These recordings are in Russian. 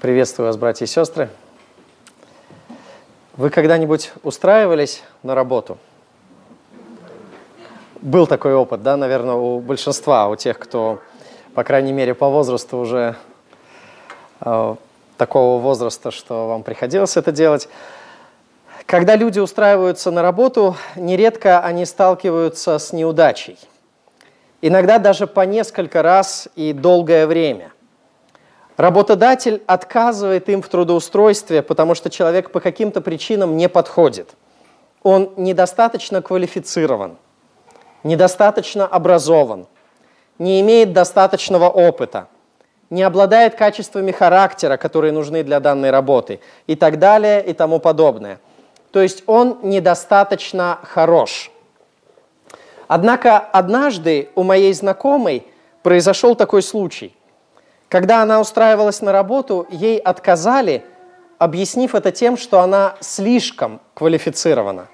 Приветствую вас, братья и сестры. Вы когда-нибудь устраивались на работу? Был такой опыт, да, наверное, у большинства, у тех, кто, по крайней мере, по возрасту уже э, такого возраста, что вам приходилось это делать. Когда люди устраиваются на работу, нередко они сталкиваются с неудачей. Иногда даже по несколько раз и долгое время. Работодатель отказывает им в трудоустройстве, потому что человек по каким-то причинам не подходит. Он недостаточно квалифицирован, недостаточно образован, не имеет достаточного опыта, не обладает качествами характера, которые нужны для данной работы и так далее и тому подобное. То есть он недостаточно хорош. Однако однажды у моей знакомой произошел такой случай – когда она устраивалась на работу, ей отказали, объяснив это тем, что она слишком квалифицирована.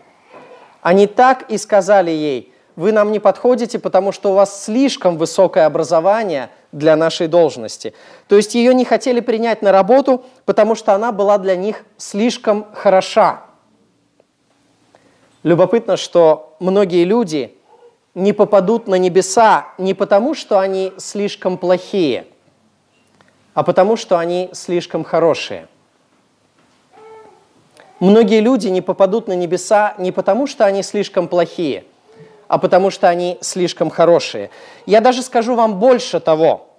Они так и сказали ей, вы нам не подходите, потому что у вас слишком высокое образование для нашей должности. То есть ее не хотели принять на работу, потому что она была для них слишком хороша. Любопытно, что многие люди не попадут на небеса не потому, что они слишком плохие – а потому что они слишком хорошие. Многие люди не попадут на небеса не потому, что они слишком плохие, а потому что они слишком хорошие. Я даже скажу вам больше того.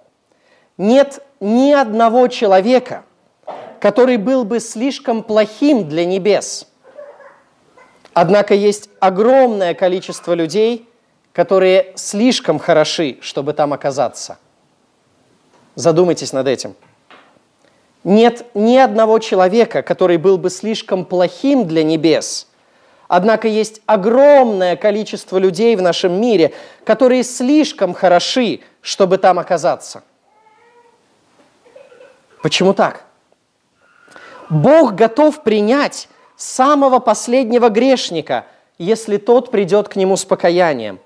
Нет ни одного человека, который был бы слишком плохим для небес. Однако есть огромное количество людей, которые слишком хороши, чтобы там оказаться – Задумайтесь над этим. Нет ни одного человека, который был бы слишком плохим для небес. Однако есть огромное количество людей в нашем мире, которые слишком хороши, чтобы там оказаться. Почему так? Бог готов принять самого последнего грешника, если тот придет к нему с покаянием.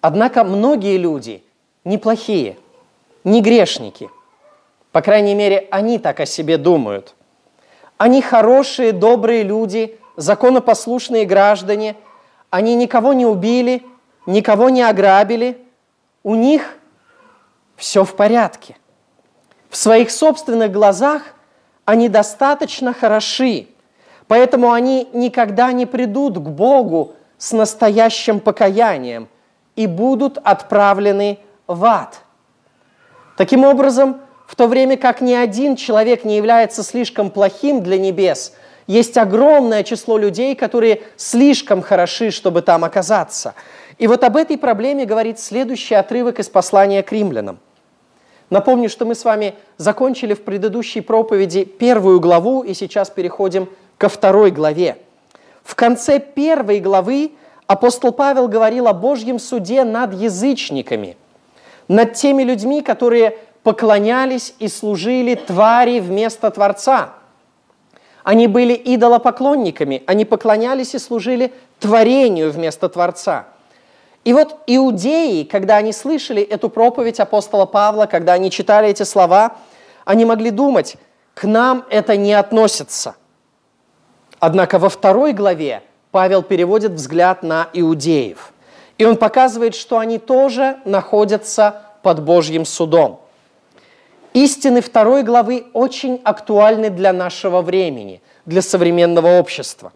Однако многие люди неплохие – не грешники. По крайней мере, они так о себе думают. Они хорошие, добрые люди, законопослушные граждане. Они никого не убили, никого не ограбили. У них все в порядке. В своих собственных глазах они достаточно хороши, поэтому они никогда не придут к Богу с настоящим покаянием и будут отправлены в ад. Таким образом, в то время как ни один человек не является слишком плохим для небес, есть огромное число людей, которые слишком хороши, чтобы там оказаться. И вот об этой проблеме говорит следующий отрывок из послания к римлянам. Напомню, что мы с вами закончили в предыдущей проповеди первую главу, и сейчас переходим ко второй главе. В конце первой главы апостол Павел говорил о Божьем суде над язычниками – над теми людьми, которые поклонялись и служили твари вместо Творца. Они были идолопоклонниками, они поклонялись и служили творению вместо Творца. И вот иудеи, когда они слышали эту проповедь апостола Павла, когда они читали эти слова, они могли думать, к нам это не относится. Однако во второй главе Павел переводит взгляд на иудеев – и он показывает, что они тоже находятся под Божьим судом. Истины второй главы очень актуальны для нашего времени, для современного общества.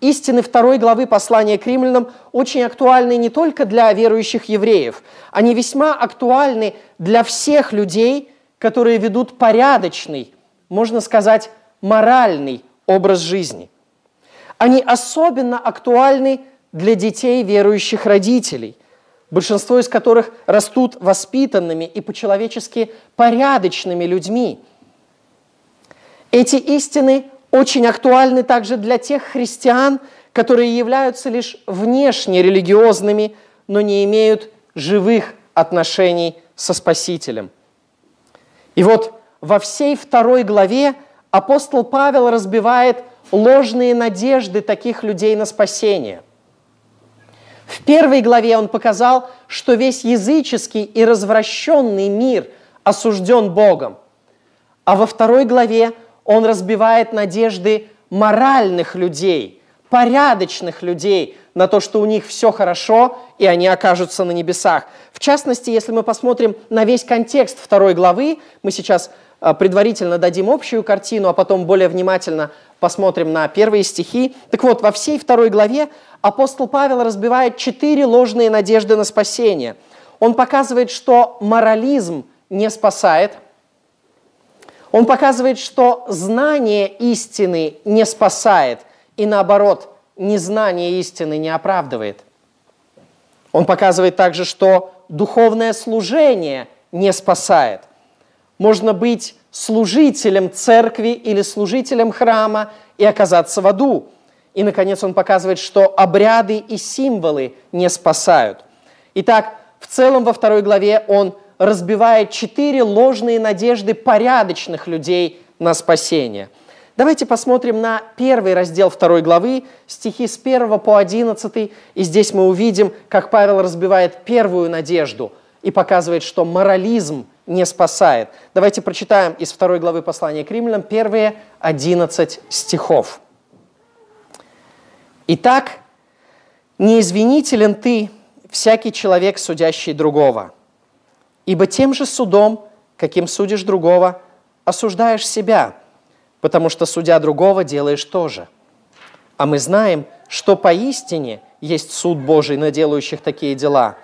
Истины второй главы послания к римлянам очень актуальны не только для верующих евреев, они весьма актуальны для всех людей, которые ведут порядочный, можно сказать, моральный образ жизни. Они особенно актуальны для детей верующих родителей, большинство из которых растут воспитанными и по-человечески порядочными людьми. Эти истины очень актуальны также для тех христиан, которые являются лишь внешне религиозными, но не имеют живых отношений со Спасителем. И вот во всей второй главе апостол Павел разбивает ложные надежды таких людей на спасение. В первой главе он показал, что весь языческий и развращенный мир осужден Богом. А во второй главе он разбивает надежды моральных людей, порядочных людей на то, что у них все хорошо, и они окажутся на небесах. В частности, если мы посмотрим на весь контекст второй главы, мы сейчас а, предварительно дадим общую картину, а потом более внимательно посмотрим на первые стихи. Так вот, во всей второй главе апостол Павел разбивает четыре ложные надежды на спасение. Он показывает, что морализм не спасает. Он показывает, что знание истины не спасает, и наоборот – незнание истины не оправдывает. Он показывает также, что духовное служение не спасает. Можно быть служителем церкви или служителем храма и оказаться в аду. И, наконец, он показывает, что обряды и символы не спасают. Итак, в целом во второй главе он разбивает четыре ложные надежды порядочных людей на спасение – Давайте посмотрим на первый раздел второй главы, стихи с 1 по 11, и здесь мы увидим, как Павел разбивает первую надежду и показывает, что морализм не спасает. Давайте прочитаем из второй главы послания к римлянам первые 11 стихов. Итак, не извинителен ты, всякий человек, судящий другого, ибо тем же судом, каким судишь другого, осуждаешь себя – потому что судя другого делаешь тоже. А мы знаем, что поистине есть суд Божий на делающих такие дела.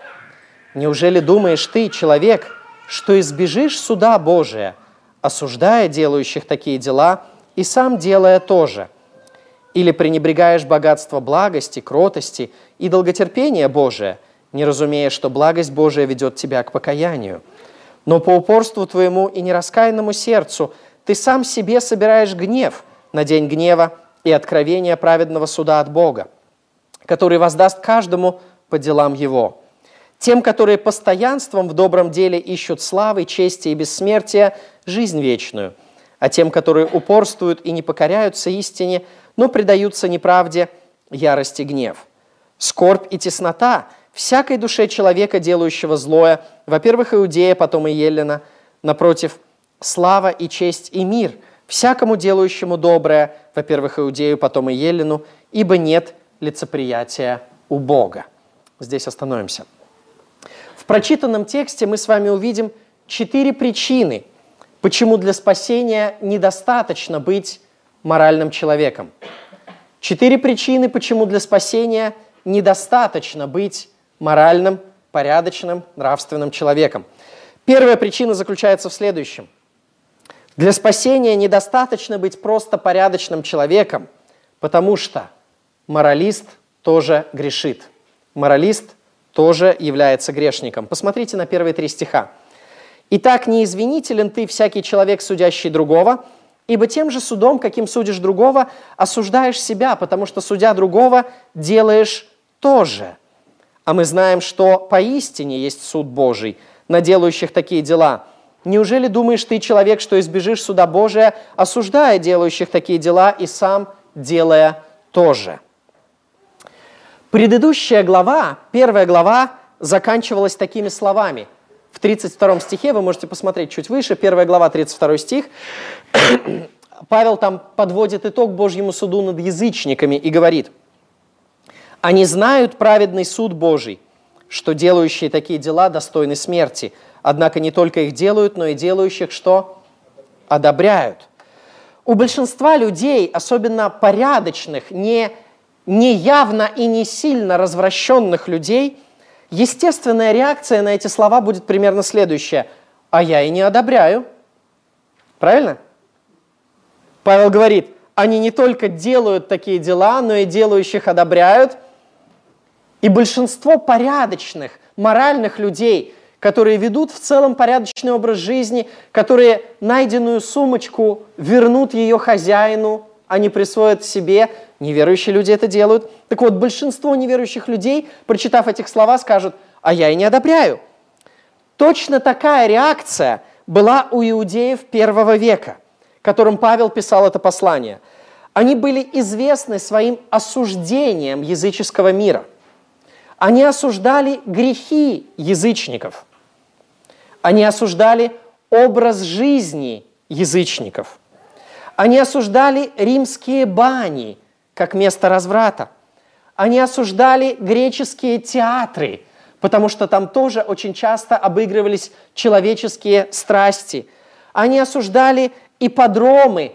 Неужели думаешь ты, человек, что избежишь суда Божия, осуждая делающих такие дела и сам делая тоже? Или пренебрегаешь богатство благости, кротости и долготерпения Божия, не разумея, что благость Божия ведет тебя к покаянию? Но по упорству твоему и нераскаянному сердцу – ты сам себе собираешь гнев на день гнева и откровения праведного суда от Бога, который воздаст каждому по делам его. Тем, которые постоянством в добром деле ищут славы, чести и бессмертия, жизнь вечную, а тем, которые упорствуют и не покоряются истине, но предаются неправде, ярость и гнев. Скорбь и теснота всякой душе человека, делающего злое, во-первых, Иудея, потом и Елена, напротив – слава и честь и мир всякому делающему доброе, во-первых, Иудею, потом и Елену, ибо нет лицеприятия у Бога. Здесь остановимся. Прочитанном тексте мы с вами увидим четыре причины, почему для спасения недостаточно быть моральным человеком. Четыре причины, почему для спасения недостаточно быть моральным, порядочным, нравственным человеком. Первая причина заключается в следующем – для спасения недостаточно быть просто порядочным человеком, потому что моралист тоже грешит. Моралист тоже является грешником. Посмотрите на первые три стиха. «Итак, не извинителен ты, всякий человек, судящий другого, ибо тем же судом, каким судишь другого, осуждаешь себя, потому что, судя другого, делаешь тоже. А мы знаем, что поистине есть суд Божий на делающих такие дела – Неужели думаешь ты, человек, что избежишь суда Божия, осуждая делающих такие дела и сам делая тоже? Предыдущая глава, первая глава, заканчивалась такими словами. В 32 стихе, вы можете посмотреть чуть выше, первая глава, 32 стих, Павел там подводит итог Божьему суду над язычниками и говорит, «Они знают праведный суд Божий, что делающие такие дела достойны смерти, Однако не только их делают, но и делающих что? Одобряют. У большинства людей, особенно порядочных, не, не явно и не сильно развращенных людей, естественная реакция на эти слова будет примерно следующая. А я и не одобряю. Правильно? Павел говорит, они не только делают такие дела, но и делающих одобряют. И большинство порядочных, моральных людей – которые ведут в целом порядочный образ жизни, которые найденную сумочку вернут ее хозяину, а не присвоят себе. Неверующие люди это делают. Так вот, большинство неверующих людей, прочитав этих слова, скажут, а я и не одобряю. Точно такая реакция была у иудеев первого века, которым Павел писал это послание. Они были известны своим осуждением языческого мира. Они осуждали грехи язычников – они осуждали образ жизни язычников. Они осуждали римские бани как место разврата. Они осуждали греческие театры, потому что там тоже очень часто обыгрывались человеческие страсти. Они осуждали ипподромы,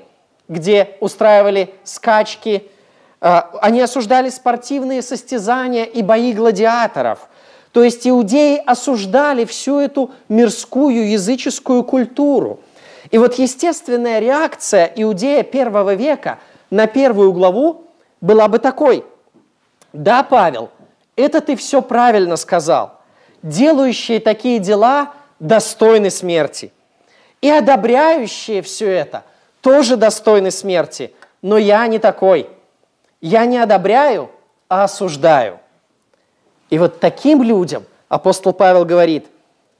где устраивали скачки. А, они осуждали спортивные состязания и бои гладиаторов. То есть иудеи осуждали всю эту мирскую языческую культуру. И вот естественная реакция иудея первого века на первую главу была бы такой. Да, Павел, это ты все правильно сказал. Делающие такие дела достойны смерти. И одобряющие все это тоже достойны смерти. Но я не такой. Я не одобряю, а осуждаю. И вот таким людям апостол Павел говорит,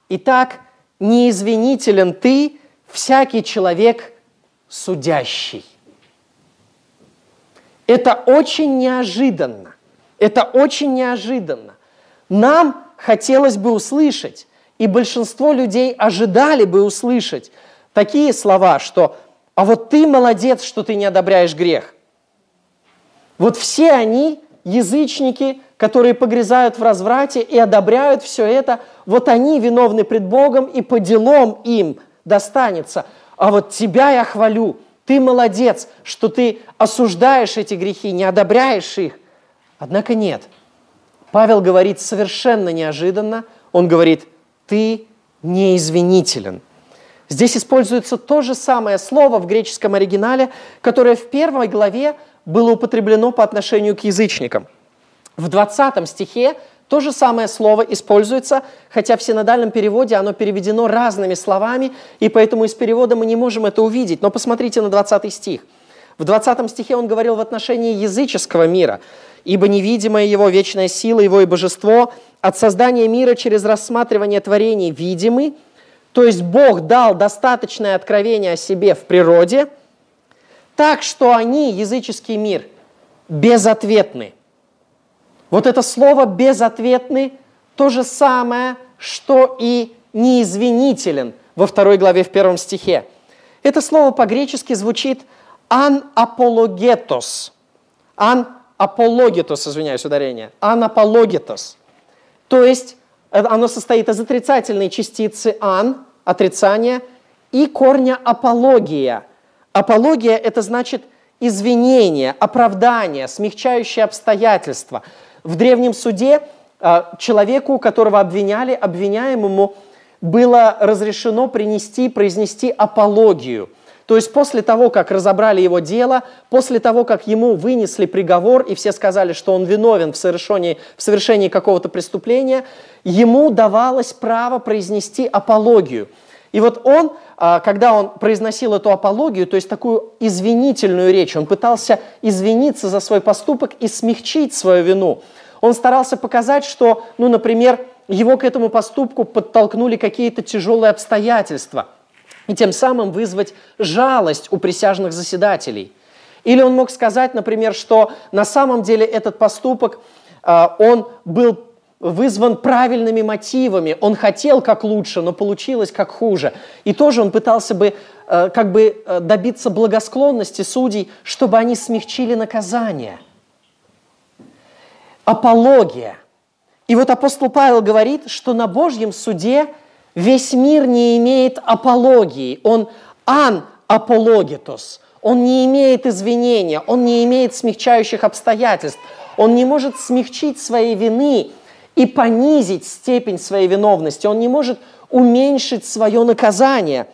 «Итак, неизвинителен ты, всякий человек судящий». Это очень неожиданно. Это очень неожиданно. Нам хотелось бы услышать, и большинство людей ожидали бы услышать такие слова, что «а вот ты молодец, что ты не одобряешь грех». Вот все они, язычники, которые погрязают в разврате и одобряют все это, вот они виновны пред Богом, и по делам им достанется. А вот тебя я хвалю, ты молодец, что ты осуждаешь эти грехи, не одобряешь их. Однако нет. Павел говорит совершенно неожиданно, он говорит, ты неизвинителен. Здесь используется то же самое слово в греческом оригинале, которое в первой главе было употреблено по отношению к язычникам – в 20 стихе то же самое слово используется, хотя в синодальном переводе оно переведено разными словами, и поэтому из перевода мы не можем это увидеть. Но посмотрите на 20 стих. В 20 стихе он говорил в отношении языческого мира, «Ибо невидимая его вечная сила, его и божество от создания мира через рассматривание творений видимы, то есть Бог дал достаточное откровение о себе в природе, так что они, языческий мир, безответны. Вот это слово «безответный» то же самое, что и «неизвинителен» во второй главе в первом стихе. Это слово по-гречески звучит «ан апологетос». «Ан апологетос», извиняюсь, ударение. «Ан апологетос». То есть э, оно состоит из отрицательной частицы «ан», отрицание, и корня «апология». Апология – это значит извинение, оправдание, смягчающее обстоятельства – в древнем суде а, человеку, которого обвиняли, обвиняемому было разрешено принести, произнести апологию. То есть после того, как разобрали его дело, после того, как ему вынесли приговор, и все сказали, что он виновен в совершении, в совершении какого-то преступления, ему давалось право произнести апологию. И вот он, а, когда он произносил эту апологию, то есть такую извинительную речь, он пытался извиниться за свой поступок и смягчить свою вину. Он старался показать, что, ну, например, его к этому поступку подтолкнули какие-то тяжелые обстоятельства, и тем самым вызвать жалость у присяжных заседателей. Или он мог сказать, например, что на самом деле этот поступок, а, он был вызван правильными мотивами. Он хотел как лучше, но получилось как хуже. И тоже он пытался бы э, как бы э, добиться благосклонности судей, чтобы они смягчили наказание. Апология. И вот апостол Павел говорит, что на Божьем суде весь мир не имеет апологии. Он ан апологетос. Он не имеет извинения, он не имеет смягчающих обстоятельств. Он не может смягчить своей вины и понизить степень своей виновности. Он не может уменьшить свое наказание.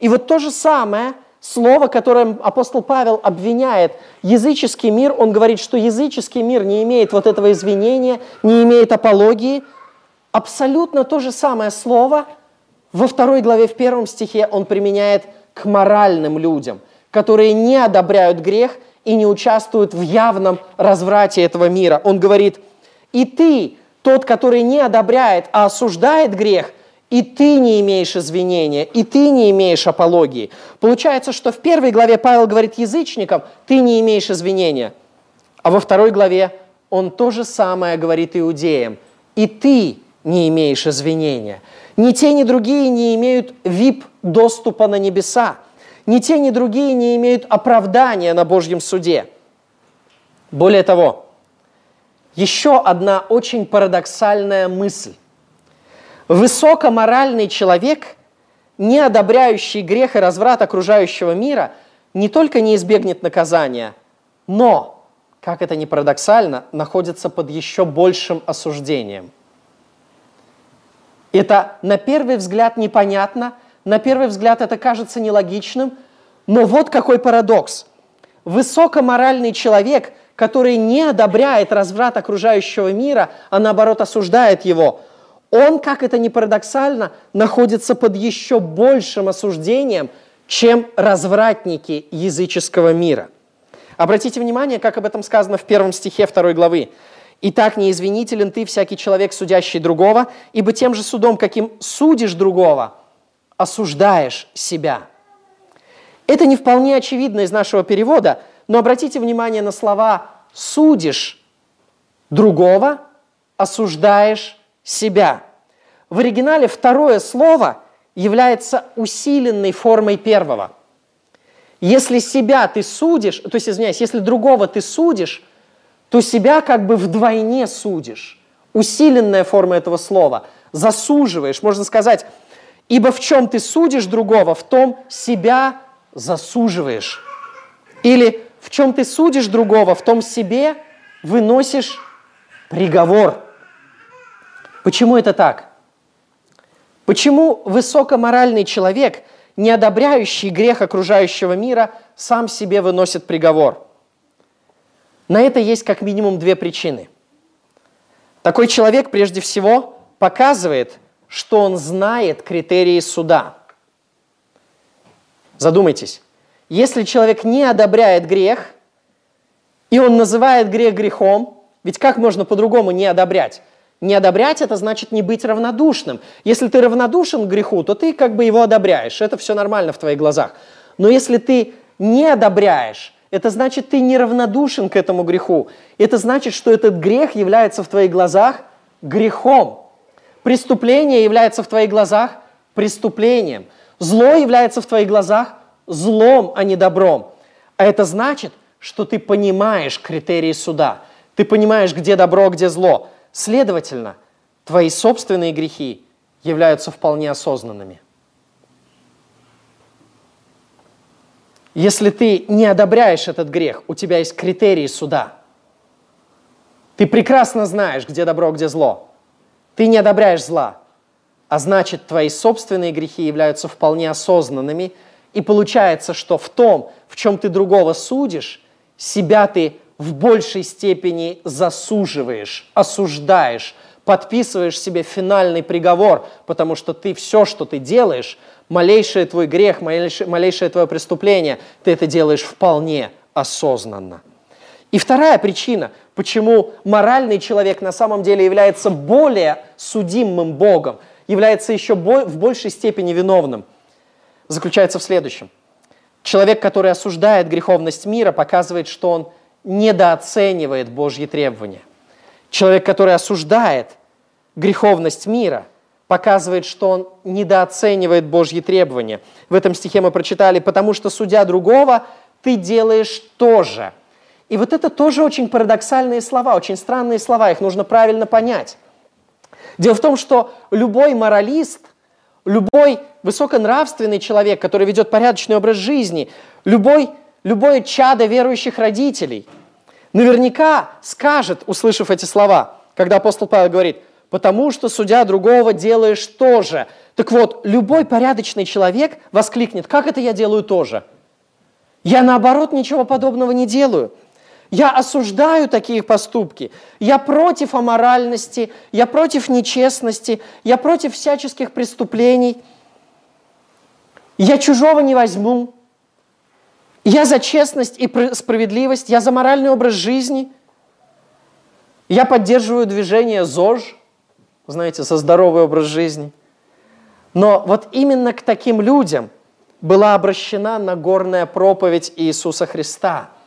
И вот то же самое слово, которым апостол Павел обвиняет языческий мир, он говорит, что языческий мир не имеет вот этого извинения, не имеет апологии. Абсолютно то же самое слово во второй главе, в первом стихе он применяет к моральным людям, которые не одобряют грех и не участвуют в явном разврате этого мира. Он говорит, и ты, тот, который не одобряет, а осуждает грех, и ты не имеешь извинения, и ты не имеешь апологии. Получается, что в первой главе Павел говорит язычникам, ты не имеешь извинения. А во второй главе он то же самое говорит иудеям, и ты не имеешь извинения. Ни те, ни другие не имеют вип доступа на небеса. ни те, ни другие не имеют оправдания на Божьем суде. Более того, еще одна очень парадоксальная мысль. Высокоморальный человек, не одобряющий грех и разврат окружающего мира, не только не избегнет наказания, но, как это ни парадоксально, находится под еще большим осуждением. Это на первый взгляд непонятно, на первый взгляд это кажется нелогичным, но вот какой парадокс. Высокоморальный человек, который не одобряет разврат окружающего мира, а наоборот осуждает его, он, как это ни парадоксально, находится под еще большим осуждением, чем развратники языческого мира. Обратите внимание, как об этом сказано в первом стихе второй главы. «Итак, не извинителен ты, всякий человек, судящий другого, ибо тем же судом, каким судишь другого, осуждаешь себя». Это не вполне очевидно из нашего перевода, но обратите внимание на слова «судишь другого, осуждаешь себя». В оригинале второе слово является усиленной формой первого. Если себя ты судишь, то есть, извиняюсь, если другого ты судишь, то себя как бы вдвойне судишь. Усиленная форма этого слова. Засуживаешь, можно сказать, ибо в чем ты судишь другого, в том себя засуживаешь. Или в чем ты судишь другого, в том себе выносишь приговор. Почему это так? Почему высокоморальный человек, не одобряющий грех окружающего мира, сам себе выносит приговор? На это есть как минимум две причины. Такой человек прежде всего показывает, что он знает критерии суда – Задумайтесь. Если человек не одобряет грех, и он называет грех грехом, ведь как можно по-другому не одобрять? Не одобрять – это значит не быть равнодушным. Если ты равнодушен к греху, то ты как бы его одобряешь. Это все нормально в твоих глазах. Но если ты не одобряешь, это значит, ты неравнодушен к этому греху. Это значит, что этот грех является в твоих глазах грехом. Преступление является в твоих глазах преступлением. Зло является в твоих глазах злом, а не добром. А это значит, что ты понимаешь критерии суда. Ты понимаешь, где добро, где зло. Следовательно, твои собственные грехи являются вполне осознанными. Если ты не одобряешь этот грех, у тебя есть критерии суда. Ты прекрасно знаешь, где добро, где зло. Ты не одобряешь зла а значит, твои собственные грехи являются вполне осознанными, и получается, что в том, в чем ты другого судишь, себя ты в большей степени засуживаешь, осуждаешь, подписываешь себе финальный приговор, потому что ты все, что ты делаешь, малейший твой грех, малейшее, малейшее твое преступление, ты это делаешь вполне осознанно. И вторая причина, почему моральный человек на самом деле является более судимым Богом – является еще в большей степени виновным, заключается в следующем. Человек, который осуждает греховность мира, показывает, что он недооценивает Божьи требования. Человек, который осуждает греховность мира, показывает, что он недооценивает Божьи требования. В этом стихе мы прочитали, потому что судя другого, ты делаешь тоже. И вот это тоже очень парадоксальные слова, очень странные слова, их нужно правильно понять. Дело в том, что любой моралист, любой высоконравственный человек, который ведет порядочный образ жизни, любой, любое чадо верующих родителей, наверняка скажет, услышав эти слова, когда апостол Павел говорит, потому что судя другого делаешь тоже. Так вот, любой порядочный человек воскликнет, как это я делаю тоже? Я наоборот ничего подобного не делаю. Я осуждаю такие поступки. Я против аморальности, я против нечестности, я против всяческих преступлений. Я чужого не возьму. Я за честность и справедливость, я за моральный образ жизни. Я поддерживаю движение ЗОЖ, знаете, за здоровый образ жизни. Но вот именно к таким людям была обращена Нагорная проповедь Иисуса Христа –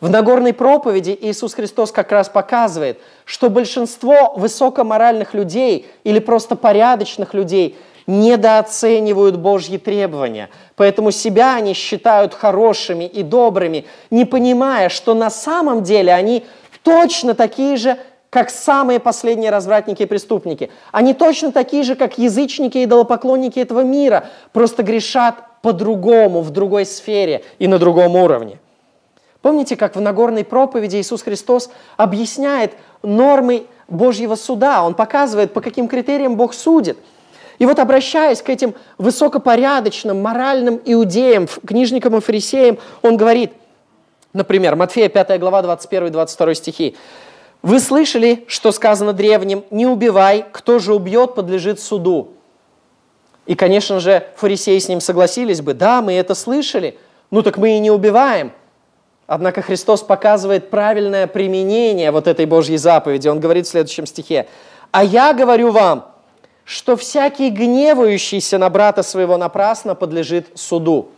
в Нагорной проповеди Иисус Христос как раз показывает, что большинство высокоморальных людей или просто порядочных людей недооценивают Божьи требования. Поэтому себя они считают хорошими и добрыми, не понимая, что на самом деле они точно такие же, как самые последние развратники и преступники. Они точно такие же, как язычники и идолопоклонники этого мира, просто грешат по-другому, в другой сфере и на другом уровне. Помните, как в Нагорной проповеди Иисус Христос объясняет нормы Божьего суда? Он показывает, по каким критериям Бог судит. И вот обращаясь к этим высокопорядочным, моральным иудеям, книжникам и фарисеям, он говорит, например, Матфея 5 глава 21-22 стихи, «Вы слышали, что сказано древним, не убивай, кто же убьет, подлежит суду». И, конечно же, фарисеи с ним согласились бы, да, мы это слышали, ну так мы и не убиваем. Однако Христос показывает правильное применение вот этой Божьей заповеди. Он говорит в следующем стихе, «А я говорю вам, что всякий гневающийся на брата своего напрасно подлежит суду».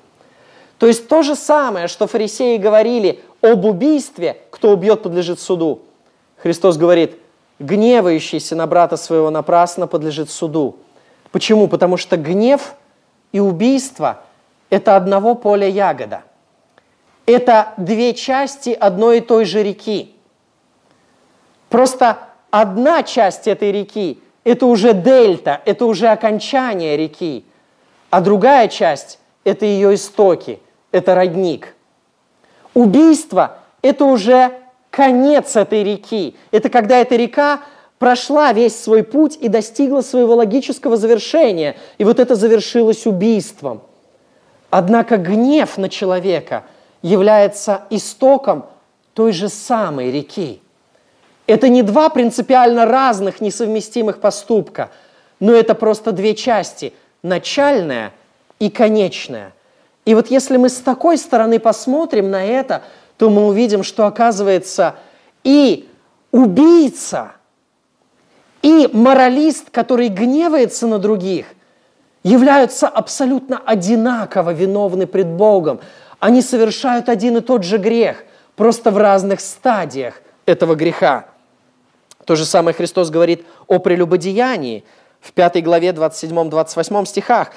То есть то же самое, что фарисеи говорили об убийстве, кто убьет, подлежит суду. Христос говорит, гневающийся на брата своего напрасно подлежит суду. Почему? Потому что гнев и убийство – это одного поля ягода – это две части одной и той же реки. Просто одна часть этой реки – это уже дельта, это уже окончание реки, а другая часть – это ее истоки, это родник. Убийство – это уже конец этой реки. Это когда эта река прошла весь свой путь и достигла своего логического завершения. И вот это завершилось убийством. Однако гнев на человека – является истоком той же самой реки. Это не два принципиально разных, несовместимых поступка, но это просто две части – начальная и конечная. И вот если мы с такой стороны посмотрим на это, то мы увидим, что оказывается и убийца, и моралист, который гневается на других, являются абсолютно одинаково виновны пред Богом. Они совершают один и тот же грех, просто в разных стадиях этого греха. То же самое Христос говорит о прелюбодеянии в 5 главе 27-28 стихах.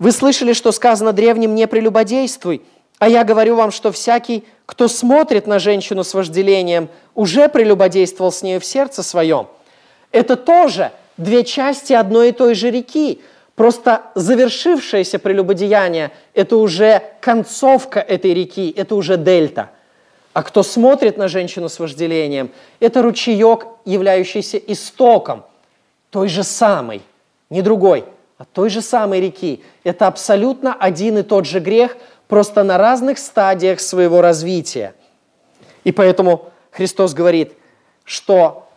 «Вы слышали, что сказано древним «не прелюбодействуй», а я говорю вам, что всякий, кто смотрит на женщину с вожделением, уже прелюбодействовал с нею в сердце своем». Это тоже две части одной и той же реки – Просто завершившееся прелюбодеяние – это уже концовка этой реки, это уже дельта. А кто смотрит на женщину с вожделением, это ручеек, являющийся истоком той же самой, не другой, а той же самой реки. Это абсолютно один и тот же грех, просто на разных стадиях своего развития. И поэтому Христос говорит, что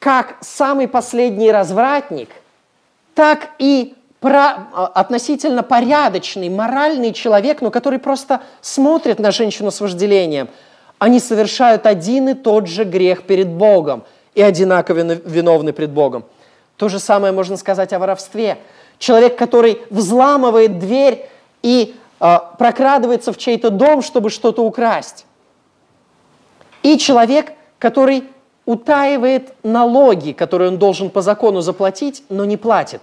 как самый последний развратник, так и про, а, относительно порядочный, моральный человек, но который просто смотрит на женщину с вожделением, они совершают один и тот же грех перед Богом и одинаково виновны пред Богом. То же самое можно сказать о воровстве. Человек, который взламывает дверь и э, прокрадывается в чей-то дом, чтобы что-то украсть. И человек, который утаивает налоги, которые он должен по закону заплатить, но не платит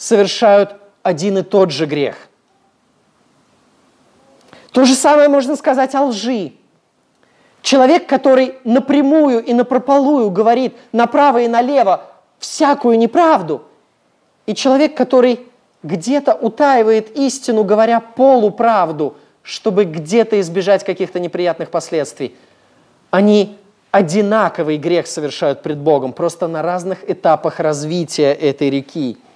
совершают один и тот же грех. То же самое можно сказать о лжи. Человек, который напрямую и напропалую говорит направо и налево всякую неправду, и человек, который где-то утаивает истину, говоря полуправду, чтобы где-то избежать каких-то неприятных последствий, они одинаковый грех совершают пред Богом, просто на разных этапах развития этой реки –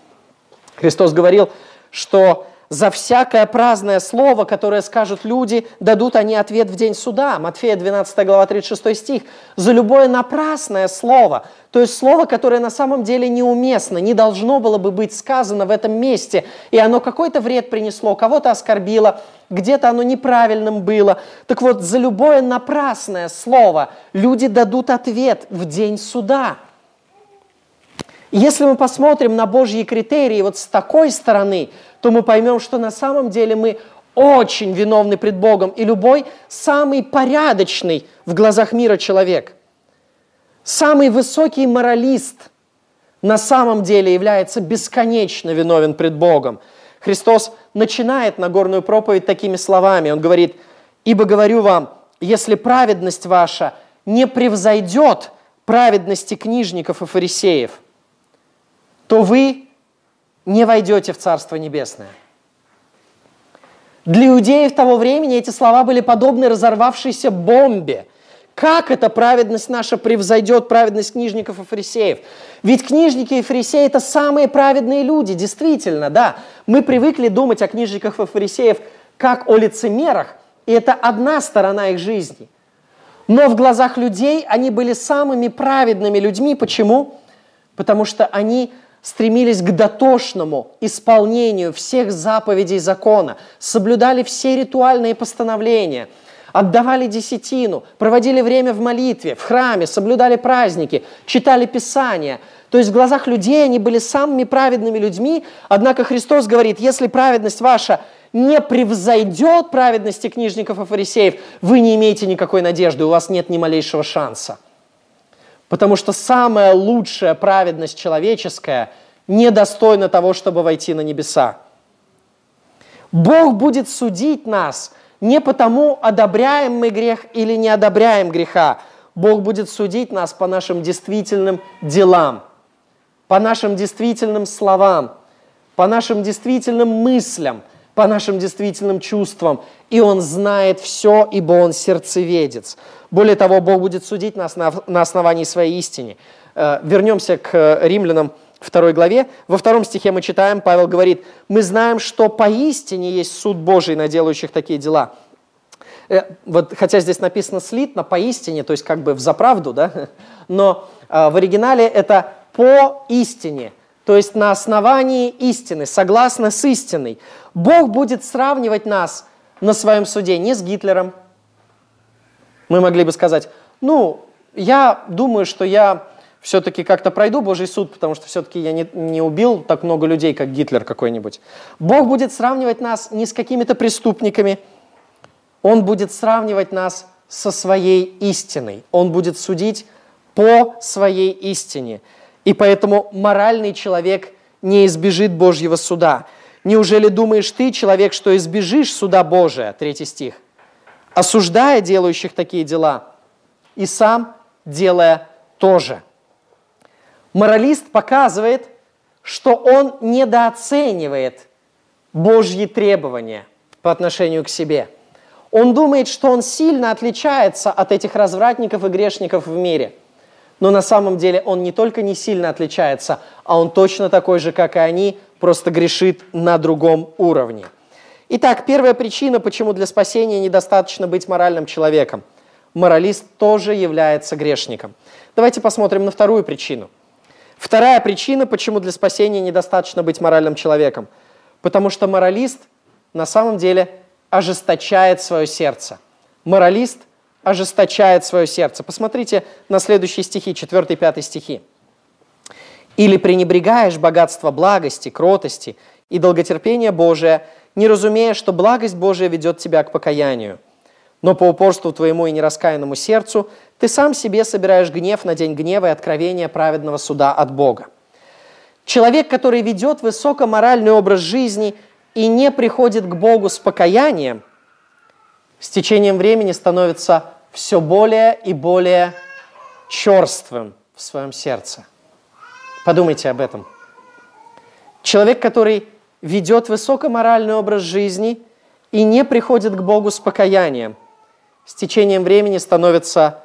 Христос говорил, что за всякое праздное слово, которое скажут люди, дадут они ответ в день суда. Матфея 12 глава 36 стих. За любое напрасное слово, то есть слово, которое на самом деле неуместно, не должно было бы быть сказано в этом месте, и оно какой-то вред принесло, кого-то оскорбило, где-то оно неправильным было. Так вот, за любое напрасное слово люди дадут ответ в день суда – если мы посмотрим на Божьи критерии вот с такой стороны, то мы поймем, что на самом деле мы очень виновны пред Богом, и любой самый порядочный в глазах мира человек, самый высокий моралист на самом деле является бесконечно виновен пред Богом. Христос начинает Нагорную проповедь такими словами. Он говорит, «Ибо говорю вам, если праведность ваша не превзойдет праведности книжников и фарисеев, то вы не войдете в Царство Небесное». Для иудеев того времени эти слова были подобны разорвавшейся бомбе. Как эта праведность наша превзойдет праведность книжников и фарисеев? Ведь книжники и фарисеи – это самые праведные люди, действительно, да. Мы привыкли думать о книжниках и фарисеев как о лицемерах, и это одна сторона их жизни. Но в глазах людей они были самыми праведными людьми. Почему? Потому что они стремились к дотошному исполнению всех заповедей закона, соблюдали все ритуальные постановления, отдавали десятину, проводили время в молитве, в храме, соблюдали праздники, читали Писания. То есть в глазах людей они были самыми праведными людьми, однако Христос говорит, если праведность ваша не превзойдет праведности книжников и фарисеев, вы не имеете никакой надежды, у вас нет ни малейшего шанса. Потому что самая лучшая праведность человеческая недостойна того, чтобы войти на небеса. Бог будет судить нас не потому, одобряем мы грех или не одобряем греха. Бог будет судить нас по нашим действительным делам, по нашим действительным словам, по нашим действительным мыслям, по нашим действительным чувствам. И Он знает все, ибо Он сердцеведец. Более того, Бог будет судить нас на, на основании своей истины. Э, вернемся к э, римлянам второй главе. Во втором стихе мы читаем, Павел говорит, «Мы знаем, что поистине есть суд Божий на делающих такие дела». Э, вот, хотя здесь написано слитно, поистине, то есть как бы в заправду, да? но в оригинале это по истине, то есть на основании истины, согласно с истиной. Бог будет сравнивать нас на своем суде не с Гитлером, мы могли бы сказать, ну, я думаю, что я все-таки как-то пройду Божий суд, потому что все-таки я не, не убил так много людей, как Гитлер какой-нибудь. Бог будет сравнивать нас не с какими-то преступниками, Он будет сравнивать нас со своей истиной. Он будет судить по своей истине. И поэтому моральный человек не избежит Божьего суда. Неужели думаешь ты, человек, что избежишь суда Божия? Третий стих осуждая делающих такие дела, и сам делая тоже. Моралист показывает, что он недооценивает Божьи требования по отношению к себе. Он думает, что он сильно отличается от этих развратников и грешников в мире. Но на самом деле он не только не сильно отличается, а он точно такой же, как и они, просто грешит на другом уровне. Итак, первая причина, почему для спасения недостаточно быть моральным человеком. Моралист тоже является грешником. Давайте посмотрим на вторую причину. Вторая причина, почему для спасения недостаточно быть моральным человеком. Потому что моралист на самом деле ожесточает свое сердце. Моралист ожесточает свое сердце. Посмотрите на следующие стихи, 4 и 5 стихи. «Или пренебрегаешь богатство благости, кротости и долготерпения Божия, не разумея, что благость Божия ведет тебя к покаянию. Но по упорству твоему и нераскаянному сердцу ты сам себе собираешь гнев на день гнева и откровения праведного суда от Бога. Человек, который ведет высокоморальный образ жизни и не приходит к Богу с покаянием, с течением времени становится все более и более черствым в своем сердце. Подумайте об этом. Человек, который ведет высокоморальный образ жизни и не приходит к Богу с покаянием, с течением времени становится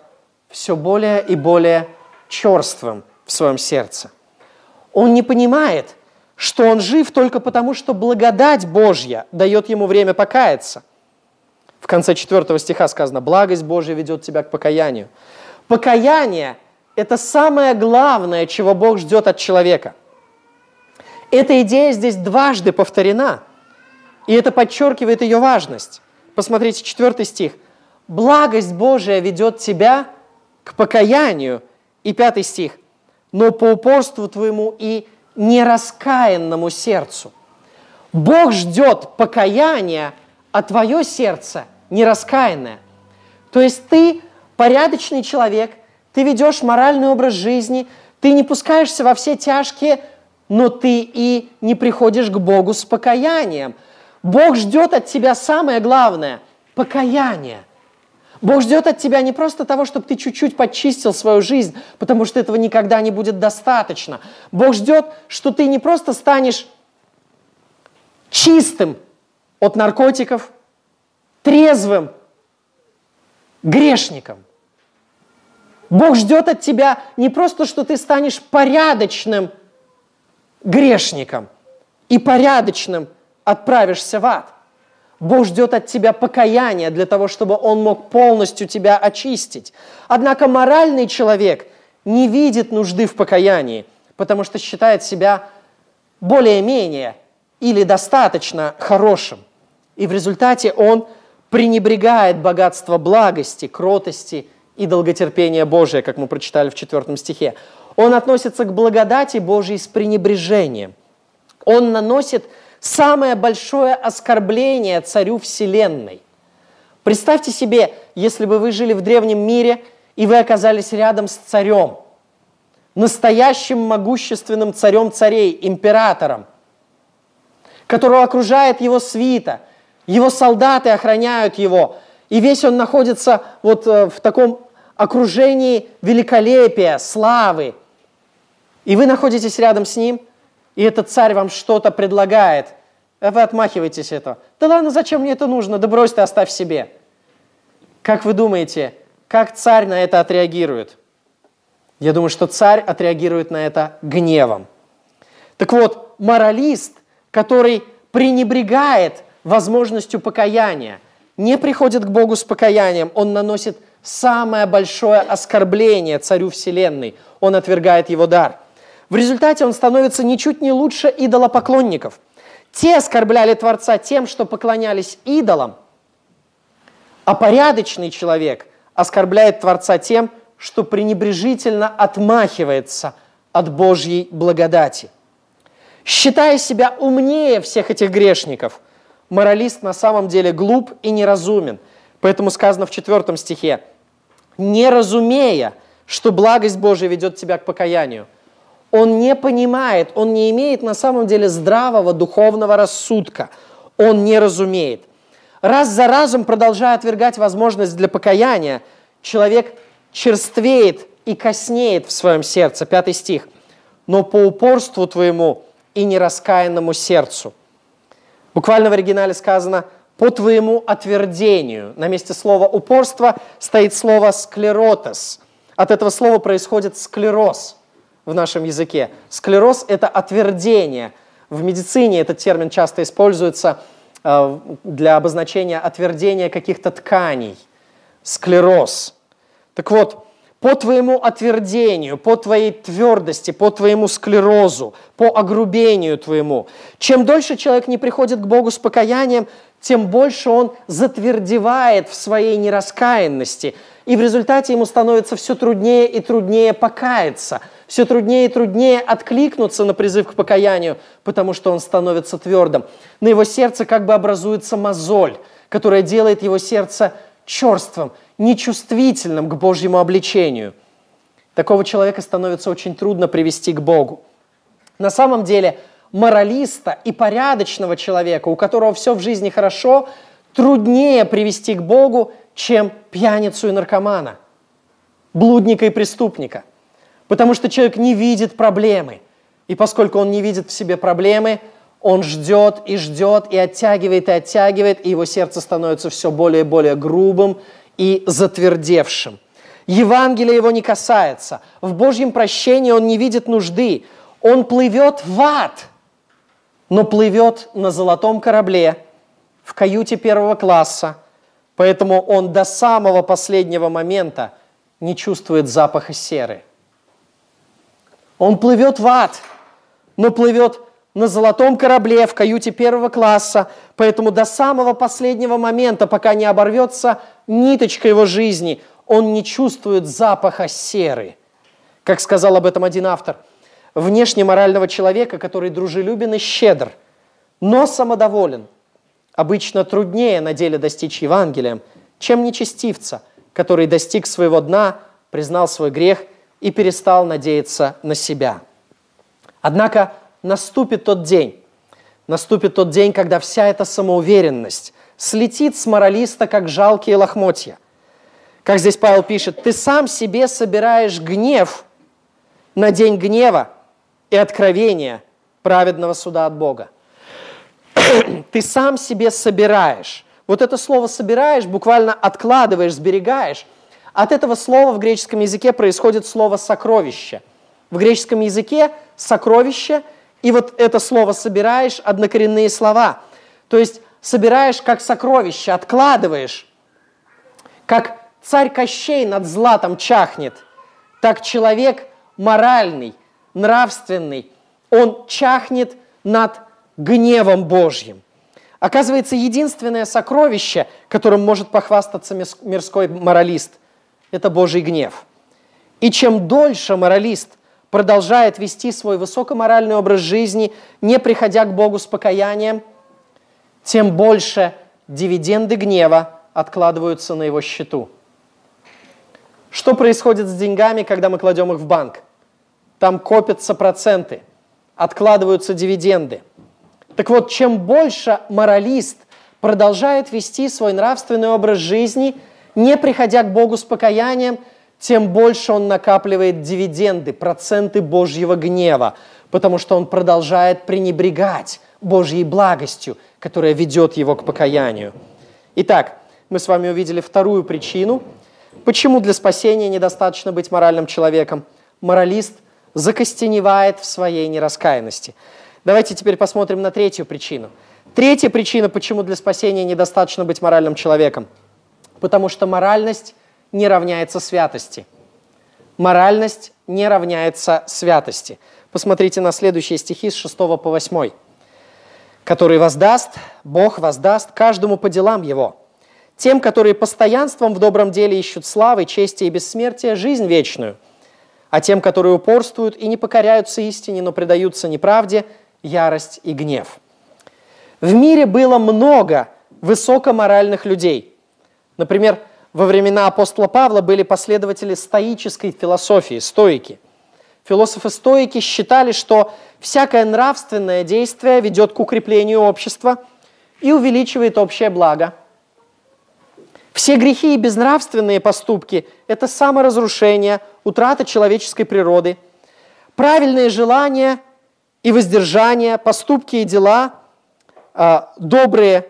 все более и более черствым в своем сердце. Он не понимает, что он жив только потому, что благодать Божья дает ему время покаяться. В конце 4 стиха сказано, благость Божья ведет тебя к покаянию. Покаяние – это самое главное, чего Бог ждет от человека – эта идея здесь дважды повторена, и это подчеркивает ее важность. Посмотрите, четвертый стих. «Благость Божия ведет тебя к покаянию». И пятый стих. «Но по упорству твоему и нераскаянному сердцу». Бог ждет покаяния, а твое сердце нераскаянное. То есть ты порядочный человек, ты ведешь моральный образ жизни – Ты не пускаешься во все тяжкие, но ты и не приходишь к Богу с покаянием. Бог ждет от тебя самое главное – покаяние. Бог ждет от тебя не просто того, чтобы ты чуть-чуть почистил свою жизнь, потому что этого никогда не будет достаточно. Бог ждет, что ты не просто станешь чистым от наркотиков, трезвым грешником. Бог ждет от тебя не просто, что ты станешь порядочным грешником и порядочным отправишься в ад. Бог ждет от тебя покаяния для того, чтобы Он мог полностью тебя очистить. Однако моральный человек не видит нужды в покаянии, потому что считает себя более-менее или достаточно хорошим. И в результате он пренебрегает богатство благости, кротости и долготерпения Божия, как мы прочитали в 4 стихе. Он относится к благодати Божьей с пренебрежением. Он наносит самое большое оскорбление царю Вселенной. Представьте себе, если бы вы жили в древнем мире, и вы оказались рядом с царем, настоящим могущественным царем царей, императором, которого окружает его свита, его солдаты охраняют его, и весь он находится вот э, в таком окружении великолепия, славы. И вы находитесь рядом с ним, и этот царь вам что-то предлагает, а вы отмахиваетесь этого. Да ладно, зачем мне это нужно? Да брось ты, оставь себе. Как вы думаете, как царь на это отреагирует? Я думаю, что царь отреагирует на это гневом. Так вот, моралист, который пренебрегает возможностью покаяния, не приходит к Богу с покаянием, он наносит самое большое оскорбление царю Вселенной, он отвергает его дар. В результате он становится ничуть не лучше идолопоклонников. Те оскорбляли Творца тем, что поклонялись идолам, а порядочный человек оскорбляет Творца тем, что пренебрежительно отмахивается от Божьей благодати. Считая себя умнее всех этих грешников, моралист на самом деле глуп и неразумен. Поэтому сказано в четвертом стихе, «Не разумея, что благость Божия ведет тебя к покаянию». Он не понимает, он не имеет на самом деле здравого духовного рассудка. Он не разумеет. Раз за разом, продолжая отвергать возможность для покаяния, человек черствеет и коснеет в своем сердце. Пятый стих. «Но по упорству твоему и нераскаянному сердцу». Буквально в оригинале сказано «по твоему отвердению». На месте слова «упорство» стоит слово «склеротес». От этого слова происходит склероз в нашем языке. Склероз – это отвердение. В медицине этот термин часто используется э, для обозначения отвердения каких-то тканей. Склероз. Так вот, по твоему отвердению, по твоей твердости, по твоему склерозу, по огрубению твоему. Чем дольше человек не приходит к Богу с покаянием, тем больше он затвердевает в своей нераскаянности. И в результате ему становится все труднее и труднее покаяться, все труднее и труднее откликнуться на призыв к покаянию, потому что он становится твердым. На его сердце как бы образуется мозоль, которая делает его сердце черствым, нечувствительным к Божьему обличению. Такого человека становится очень трудно привести к Богу. На самом деле, моралиста и порядочного человека, у которого все в жизни хорошо, труднее привести к Богу, чем пьяницу и наркомана, блудника и преступника. Потому что человек не видит проблемы. И поскольку он не видит в себе проблемы, он ждет и ждет, и оттягивает, и оттягивает, и его сердце становится все более и более грубым и затвердевшим. Евангелие его не касается. В Божьем прощении он не видит нужды. Он плывет в ад, но плывет на золотом корабле, в каюте первого класса, поэтому он до самого последнего момента не чувствует запаха серы. Он плывет в ад, но плывет на золотом корабле в каюте первого класса, поэтому до самого последнего момента, пока не оборвется ниточка его жизни, он не чувствует запаха серы. Как сказал об этом один автор, внешне морального человека, который дружелюбен и щедр, но самодоволен, обычно труднее на деле достичь Евангелием, чем нечестивца, который достиг своего дна, признал свой грех и перестал надеяться на себя. Однако наступит тот день, наступит тот день, когда вся эта самоуверенность слетит с моралиста, как жалкие лохмотья. Как здесь Павел пишет, ты сам себе собираешь гнев на день гнева и откровения праведного суда от Бога. ты сам себе собираешь. Вот это слово «собираешь» буквально откладываешь, сберегаешь. От этого слова в греческом языке происходит слово «сокровище». В греческом языке «сокровище» и вот это слово «собираешь» – однокоренные слова. То есть собираешь как сокровище, откладываешь. Как царь Кощей над златом чахнет, так человек моральный, нравственный, он чахнет над гневом Божьим. Оказывается, единственное сокровище, которым может похвастаться мирской моралист, это Божий гнев. И чем дольше моралист продолжает вести свой высокоморальный образ жизни, не приходя к Богу с покаянием, тем больше дивиденды гнева откладываются на его счету. Что происходит с деньгами, когда мы кладем их в банк? Там копятся проценты, откладываются дивиденды. Так вот, чем больше моралист продолжает вести свой нравственный образ жизни, не приходя к Богу с покаянием, тем больше он накапливает дивиденды, проценты Божьего гнева, потому что он продолжает пренебрегать Божьей благостью, которая ведет его к покаянию. Итак, мы с вами увидели вторую причину, почему для спасения недостаточно быть моральным человеком. Моралист закостеневает в своей нераскаянности. Давайте теперь посмотрим на третью причину. Третья причина, почему для спасения недостаточно быть моральным человеком. Потому что моральность не равняется святости. Моральность не равняется святости. Посмотрите на следующие стихи с 6 по 8. «Который воздаст, Бог воздаст каждому по делам его. Тем, которые постоянством в добром деле ищут славы, чести и бессмертия, жизнь вечную. А тем, которые упорствуют и не покоряются истине, но предаются неправде, ярость и гнев». В мире было много высокоморальных людей. Например, во времена апостола Павла были последователи стоической философии, стоики. Философы-стоики считали, что всякое нравственное действие ведет к укреплению общества и увеличивает общее благо. Все грехи и безнравственные поступки – это саморазрушение, утрата человеческой природы. Правильные желания и воздержание, поступки и дела, а, добрые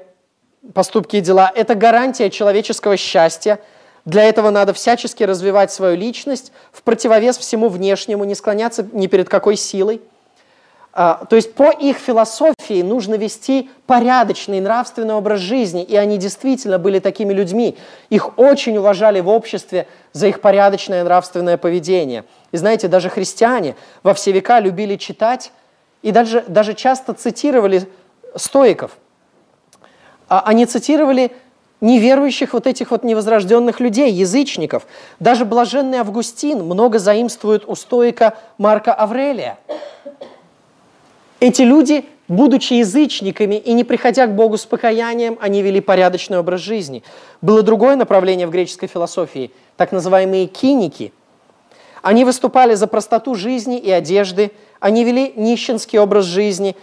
поступки и дела – это гарантия человеческого счастья. Для этого надо всячески развивать свою личность в противовес всему внешнему, не склоняться ни перед какой силой. А, то есть по их философии нужно вести порядочный нравственный образ жизни, и они действительно были такими людьми. Их очень уважали в обществе за их порядочное нравственное поведение. И знаете, даже христиане во все века любили читать и даже, даже часто цитировали стоиков – они цитировали неверующих вот этих вот невозрожденных людей, язычников. Даже блаженный Августин много заимствует у стоика Марка Аврелия. Эти люди, будучи язычниками и не приходя к Богу с покаянием, они вели порядочный образ жизни. Было другое направление в греческой философии, так называемые киники. Они выступали за простоту жизни и одежды, они вели нищенский образ жизни,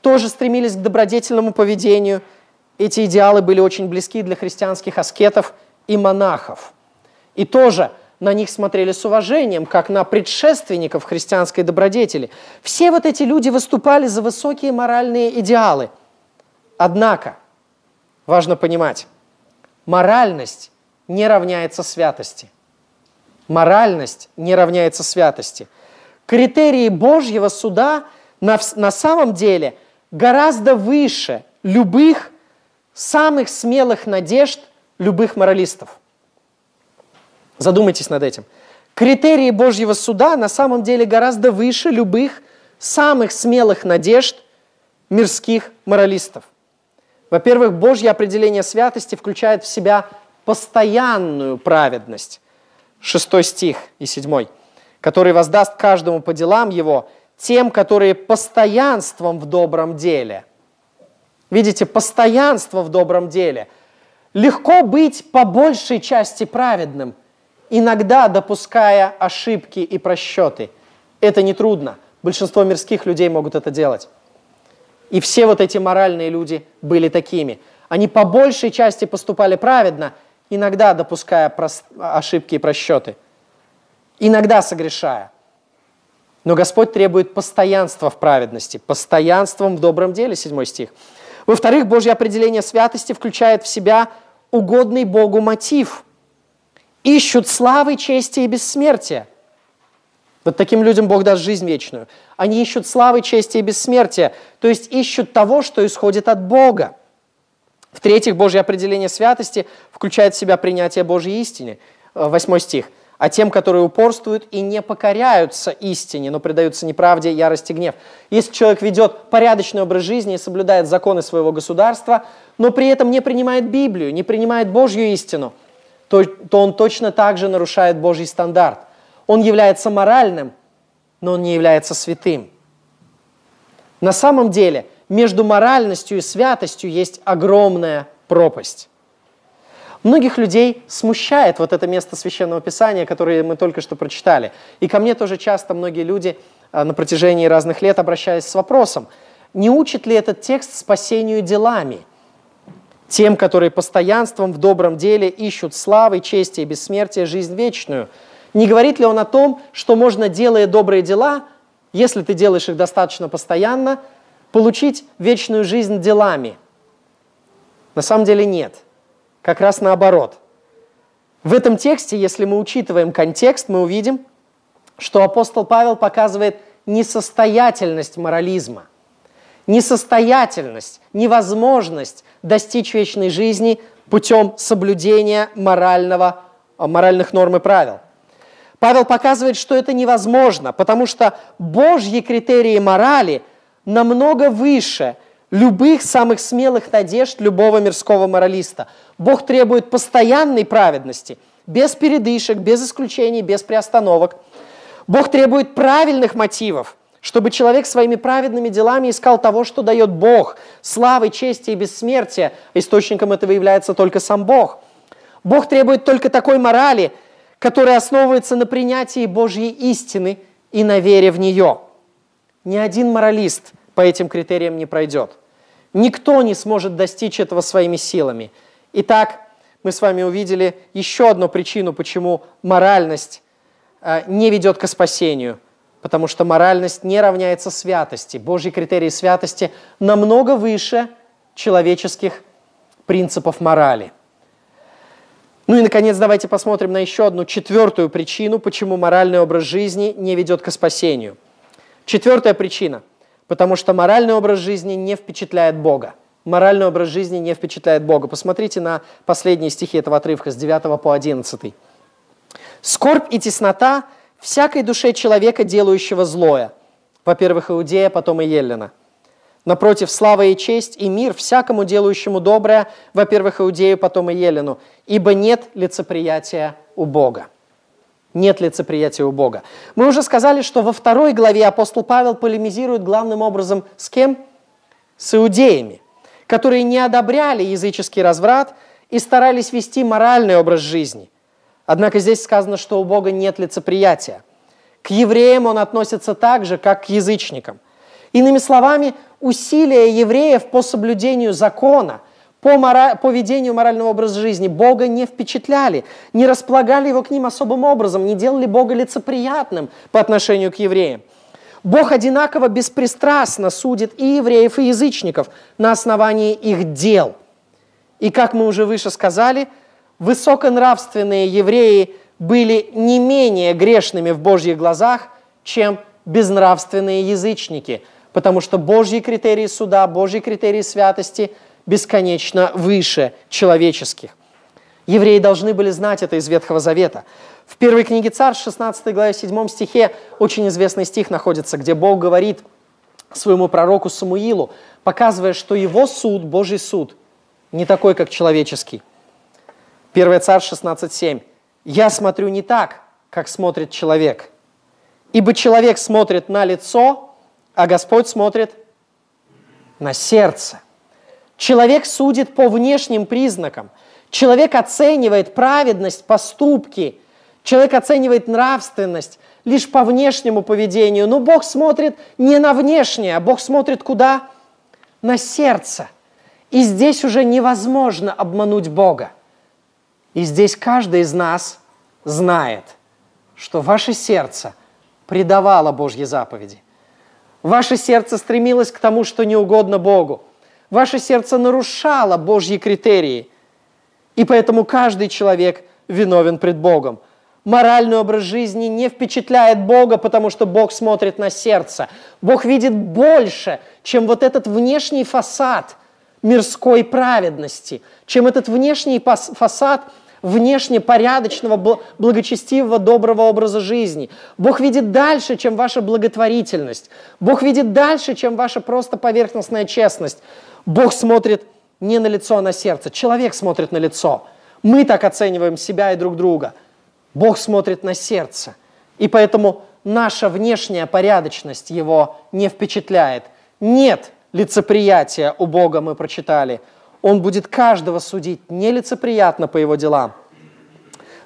тоже стремились к добродетельному поведению – эти идеалы были очень близки для христианских аскетов и монахов. И тоже на них смотрели с уважением, как на предшественников христианской добродетели. Все вот эти люди выступали за высокие моральные идеалы. Однако, важно понимать, моральность не равняется святости. Моральность не равняется святости. Критерии Божьего суда на, на самом деле гораздо выше любых самых смелых надежд любых моралистов. Задумайтесь над этим. Критерии Божьего суда на самом деле гораздо выше любых самых смелых надежд мирских моралистов. Во-первых, Божье определение святости включает в себя постоянную праведность. Шестой стих и седьмой. Который воздаст каждому по делам его, тем, которые постоянством в добром деле – Видите, постоянство в добром деле. Легко быть по большей части праведным иногда допуская ошибки и просчеты. Это нетрудно. Большинство мирских людей могут это делать. И все вот эти моральные люди были такими. Они по большей части поступали праведно, иногда допуская ошибки и просчеты. Иногда согрешая. Но Господь требует постоянства в праведности, постоянством в добром деле, 7 стих. Во-вторых, Божье определение святости включает в себя угодный Богу мотив. Ищут славы, чести и бессмертия. Вот таким людям Бог даст жизнь вечную. Они ищут славы, чести и бессмертия, то есть ищут того, что исходит от Бога. В-третьих, Божье определение святости включает в себя принятие Божьей истины. Э, восьмой стих – а тем, которые упорствуют и не покоряются истине, но предаются неправде, ярости, гнев. Если человек ведет порядочный образ жизни и соблюдает законы своего государства, но при этом не принимает Библию, не принимает Божью истину, то, то он точно так же нарушает Божий стандарт. Он является моральным, но он не является святым. На самом деле между моральностью и святостью есть огромная пропасть. Многих людей смущает вот это место Священного Писания, которое мы только что прочитали. И ко мне тоже часто многие люди а, на протяжении разных лет обращались с вопросом, не учит ли этот текст спасению делами? Тем, которые постоянством в добром деле ищут славы, чести и бессмертия, жизнь вечную. Не говорит ли он о том, что можно, делая добрые дела, если ты делаешь их достаточно постоянно, получить вечную жизнь делами? На самом деле нет как раз наоборот. В этом тексте, если мы учитываем контекст, мы увидим, что апостол Павел показывает несостоятельность морализма, несостоятельность, невозможность достичь вечной жизни путем соблюдения морального, моральных норм и правил. Павел показывает, что это невозможно, потому что Божьи критерии морали намного выше любых самых смелых надежд любого мирского моралиста. Бог требует постоянной праведности, без передышек, без исключений, без приостановок. Бог требует правильных мотивов, чтобы человек своими праведными делами искал того, что дает Бог, славы, чести и бессмертия. Источником этого является только сам Бог. Бог требует только такой морали, которая основывается на принятии Божьей истины и на вере в нее. Ни один моралист по этим критериям не пройдет. Никто не сможет достичь этого своими силами. Итак, мы с вами увидели еще одну причину, почему моральность э, не ведет к спасению. Потому что моральность не равняется святости. Божьи критерии святости намного выше человеческих принципов морали. Ну и, наконец, давайте посмотрим на еще одну четвертую причину, почему моральный образ жизни не ведет к спасению. Четвертая причина – Потому что моральный образ жизни не впечатляет Бога. Моральный образ жизни не впечатляет Бога. Посмотрите на последние стихи этого отрывка с 9 по 11. «Скорбь и теснота всякой душе человека, делающего злое». Во-первых, Иудея, потом и Еллина. Напротив, слава и честь и мир всякому делающему доброе, во-первых, Иудею, потом и Елену, ибо нет лицеприятия у Бога нет лицеприятия у Бога. Мы уже сказали, что во второй главе апостол Павел полемизирует главным образом с кем? С иудеями, которые не одобряли языческий разврат и старались вести моральный образ жизни. Однако здесь сказано, что у Бога нет лицеприятия. К евреям он относится так же, как к язычникам. Иными словами, усилия евреев по соблюдению закона – по, мора... по морального образа жизни Бога не впечатляли, не располагали его к ним особым образом, не делали Бога лицеприятным по отношению к евреям. Бог одинаково беспристрастно судит и евреев, и язычников на основании их дел. И как мы уже выше сказали, высоконравственные евреи были не менее грешными в Божьих глазах, чем безнравственные язычники, потому что Божьи критерии суда, Божьи критерии святости – бесконечно выше человеческих. Евреи должны были знать это из Ветхого Завета. В первой книге Царств, 16 главе, 7 стихе, очень известный стих находится, где Бог говорит своему пророку Самуилу, показывая, что его суд, Божий суд, не такой, как человеческий. 1 Царств 16.7. «Я смотрю не так, как смотрит человек, ибо человек смотрит на лицо, а Господь смотрит на сердце». Человек судит по внешним признакам. Человек оценивает праведность, поступки. Человек оценивает нравственность лишь по внешнему поведению, но Бог смотрит не на внешнее, а Бог смотрит куда? На сердце. И здесь уже невозможно обмануть Бога. И здесь каждый из нас знает, что ваше сердце предавало Божьи заповеди. Ваше сердце стремилось к тому, что не угодно Богу. Ваше сердце нарушало Божьи критерии. И поэтому каждый человек виновен пред Богом. Моральный образ жизни не впечатляет Бога, потому что Бог смотрит на сердце. Бог видит больше, чем вот этот внешний фасад мирской праведности, чем этот внешний фасад внешне порядочного, благочестивого, доброго образа жизни. Бог видит дальше, чем ваша благотворительность. Бог видит дальше, чем ваша просто поверхностная честность. Бог смотрит не на лицо, а на сердце. Человек смотрит на лицо. Мы так оцениваем себя и друг друга. Бог смотрит на сердце. И поэтому наша внешняя порядочность его не впечатляет. Нет лицеприятия у Бога, мы прочитали – он будет каждого судить нелицеприятно по его делам.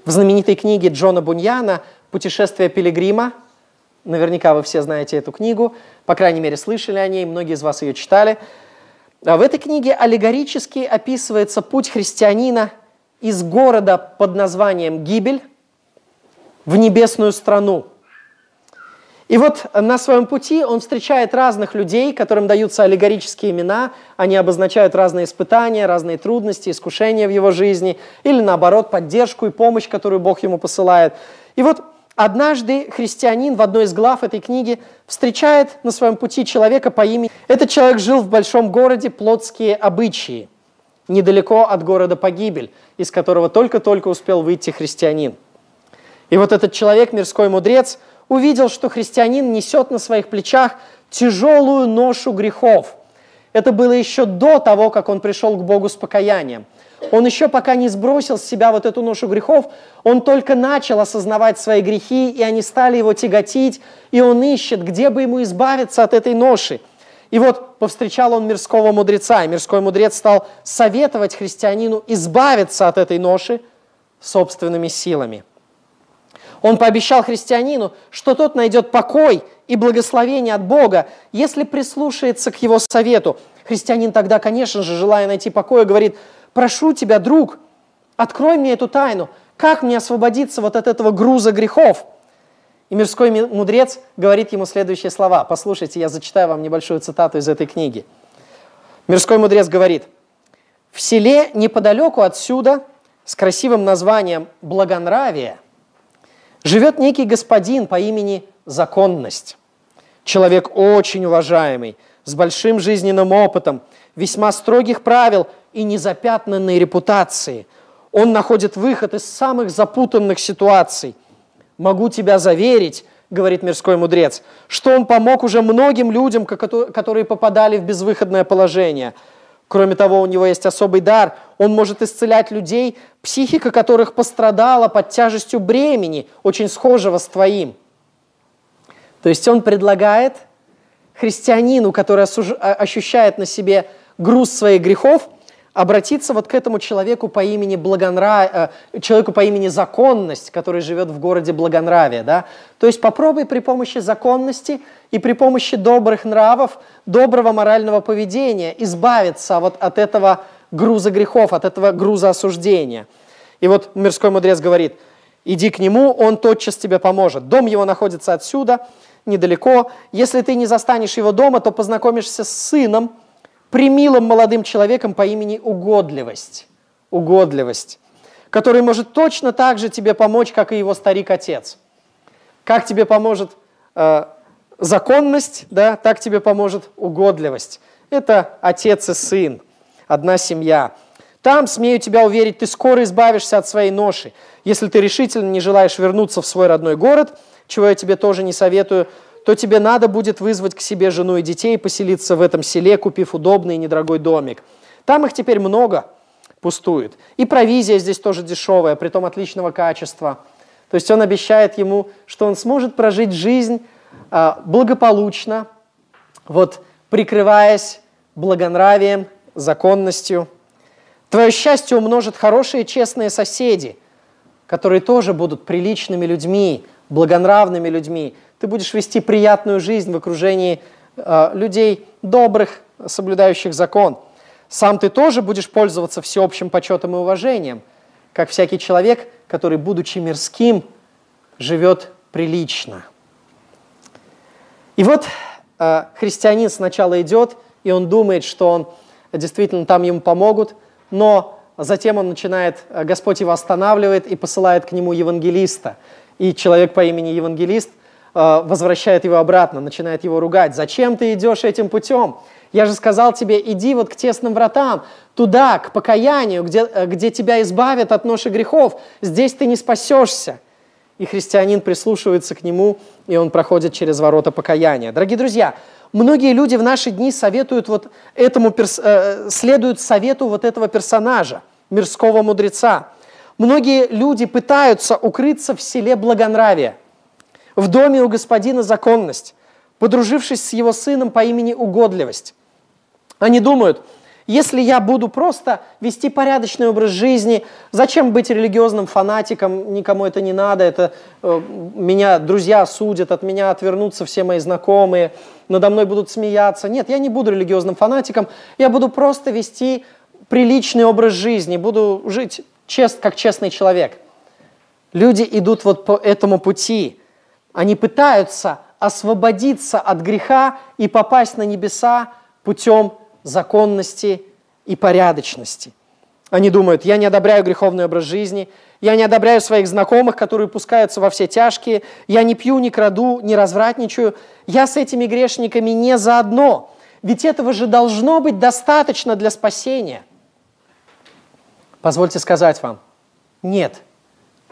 В знаменитой книге Джона Буньяна «Путешествие пилигрима», наверняка вы все знаете эту книгу, по крайней мере, слышали о ней, многие из вас ее читали. А в этой книге аллегорически описывается путь христианина из города под названием Гибель в небесную страну – и вот на своем пути он встречает разных людей, которым даются аллегорические имена, они обозначают разные испытания, разные трудности, искушения в его жизни, или наоборот, поддержку и помощь, которую Бог ему посылает. И вот однажды христианин в одной из глав этой книги встречает на своем пути человека по имени... Этот человек жил в большом городе плотские обычаи, недалеко от города Погибель, из которого только-только успел выйти христианин. И вот этот человек, мирской мудрец, увидел, что христианин несет на своих плечах тяжелую ношу грехов. Это было еще до того, как он пришел к Богу с покаянием. Он еще пока не сбросил с себя вот эту ношу грехов, он только начал осознавать свои грехи, и они стали его тяготить, и он ищет, где бы ему избавиться от этой ноши. И вот повстречал он мирского мудреца, и мирской мудрец стал советовать христианину избавиться от этой ноши собственными силами. Он пообещал христианину, что тот найдет покой и благословение от Бога, если прислушается к его совету. Христианин тогда, конечно же, желая найти покой, говорит, прошу тебя, друг, открой мне эту тайну, как мне освободиться вот от этого груза грехов? И мирской мудрец говорит ему следующие слова. Послушайте, я зачитаю вам небольшую цитату из этой книги. Мирской мудрец говорит, «В селе неподалеку отсюда, с красивым названием «Благонравие», живет некий господин по имени Законность. Человек очень уважаемый, с большим жизненным опытом, весьма строгих правил и незапятнанной репутации. Он находит выход из самых запутанных ситуаций. «Могу тебя заверить», — говорит мирской мудрец, «что он помог уже многим людям, которые попадали в безвыходное положение». Кроме того, у него есть особый дар. Он может исцелять людей, психика которых пострадала под тяжестью бремени, очень схожего с твоим. То есть он предлагает христианину, который а, ощущает на себе груз своих грехов, обратиться вот к этому человеку по имени Благонрав... Э, человеку по имени Законность, который живет в городе Благонравие. Да? То есть попробуй при помощи законности и при помощи добрых нравов, доброго морального поведения избавиться вот от этого груза грехов, от этого груза осуждения. И вот мирской мудрец говорит, иди к нему, он тотчас тебе поможет. Дом его находится отсюда, недалеко. Если ты не застанешь его дома, то познакомишься с сыном, примилым молодым человеком по имени Угодливость. Угодливость, который может точно так же тебе помочь, как и его старик-отец. Как тебе поможет э, законность, да, так тебе поможет угодливость. Это отец и сын, одна семья. Там, смею тебя уверить, ты скоро избавишься от своей ноши. Если ты решительно не желаешь вернуться в свой родной город, чего я тебе тоже не советую, то тебе надо будет вызвать к себе жену и детей и поселиться в этом селе, купив удобный и недорогой домик. Там их теперь много пустует. И провизия здесь тоже дешевая, при том отличного качества. То есть он обещает ему, что он сможет прожить жизнь а, благополучно, вот прикрываясь благонравием, законностью. Твое счастье умножит хорошие честные соседи, которые тоже будут приличными людьми, благонравными людьми. Ты будешь вести приятную жизнь в окружении э, людей добрых, соблюдающих закон. Сам ты тоже будешь пользоваться всеобщим почетом и уважением, как всякий человек, который, будучи мирским, живет прилично. И вот э, христианин сначала идет, и он думает, что он действительно там ему помогут, но затем он начинает, э, Господь его останавливает и посылает к нему евангелиста. И человек по имени евангелист возвращает его обратно, начинает его ругать. «Зачем ты идешь этим путем? Я же сказал тебе, иди вот к тесным вратам, туда, к покаянию, где, э, где тебя избавят от ноши грехов. Здесь ты не спасешься». И христианин прислушивается к нему, и он проходит через ворота покаяния. Дорогие друзья, многие люди в наши дни советуют вот этому, э, следуют совету вот этого персонажа, мирского мудреца. Многие люди пытаются укрыться в селе благонравия, в доме у господина законность, подружившись с его сыном по имени угодливость. Они думают, если я буду просто вести порядочный образ жизни, зачем быть религиозным фанатиком, никому это не надо, это э, меня друзья судят, от меня отвернутся все мои знакомые, надо мной будут смеяться. Нет, я не буду религиозным фанатиком, я буду просто вести приличный образ жизни, буду жить чест, как честный человек. Люди идут вот по этому пути. Они пытаются освободиться от греха и попасть на небеса путем законности и порядочности. Они думают, я не одобряю греховный образ жизни, я не одобряю своих знакомых, которые пускаются во все тяжкие, я не пью, не краду, не развратничаю, я с этими грешниками не заодно, ведь этого же должно быть достаточно для спасения. Позвольте сказать вам, нет,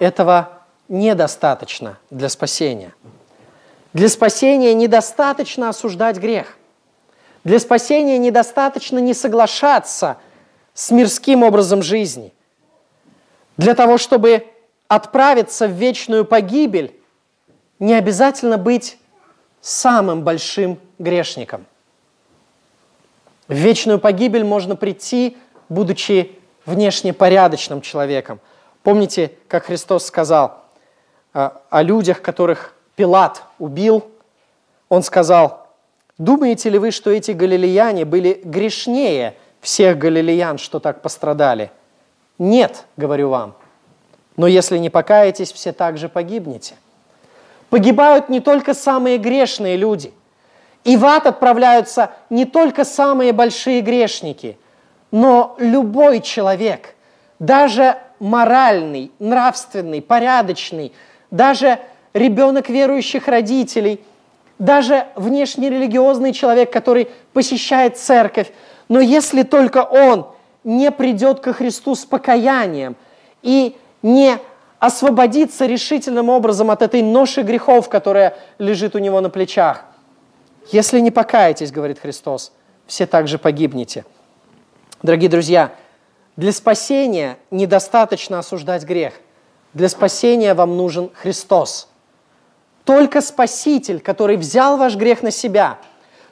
этого недостаточно для спасения. Для спасения недостаточно осуждать грех – для спасения недостаточно не соглашаться с мирским образом жизни. Для того, чтобы отправиться в вечную погибель, не обязательно быть самым большим грешником. В вечную погибель можно прийти, будучи внешне порядочным человеком. Помните, как Христос сказал о, а, о людях, которых Пилат убил? Он сказал, Думаете ли вы, что эти галилеяне были грешнее всех галилеян, что так пострадали? Нет, говорю вам. Но если не покаетесь, все также погибнете. Погибают не только самые грешные люди. И в ад отправляются не только самые большие грешники, но любой человек, даже моральный, нравственный, порядочный, даже ребенок верующих родителей – даже внешне религиозный человек, который посещает церковь, но если только он не придет ко Христу с покаянием и не освободиться решительным образом от этой ноши грехов, которая лежит у него на плечах. Если не покаетесь, говорит Христос, все также погибнете. Дорогие друзья, для спасения недостаточно осуждать грех. Для спасения вам нужен Христос – только Спаситель, который взял ваш грех на себя.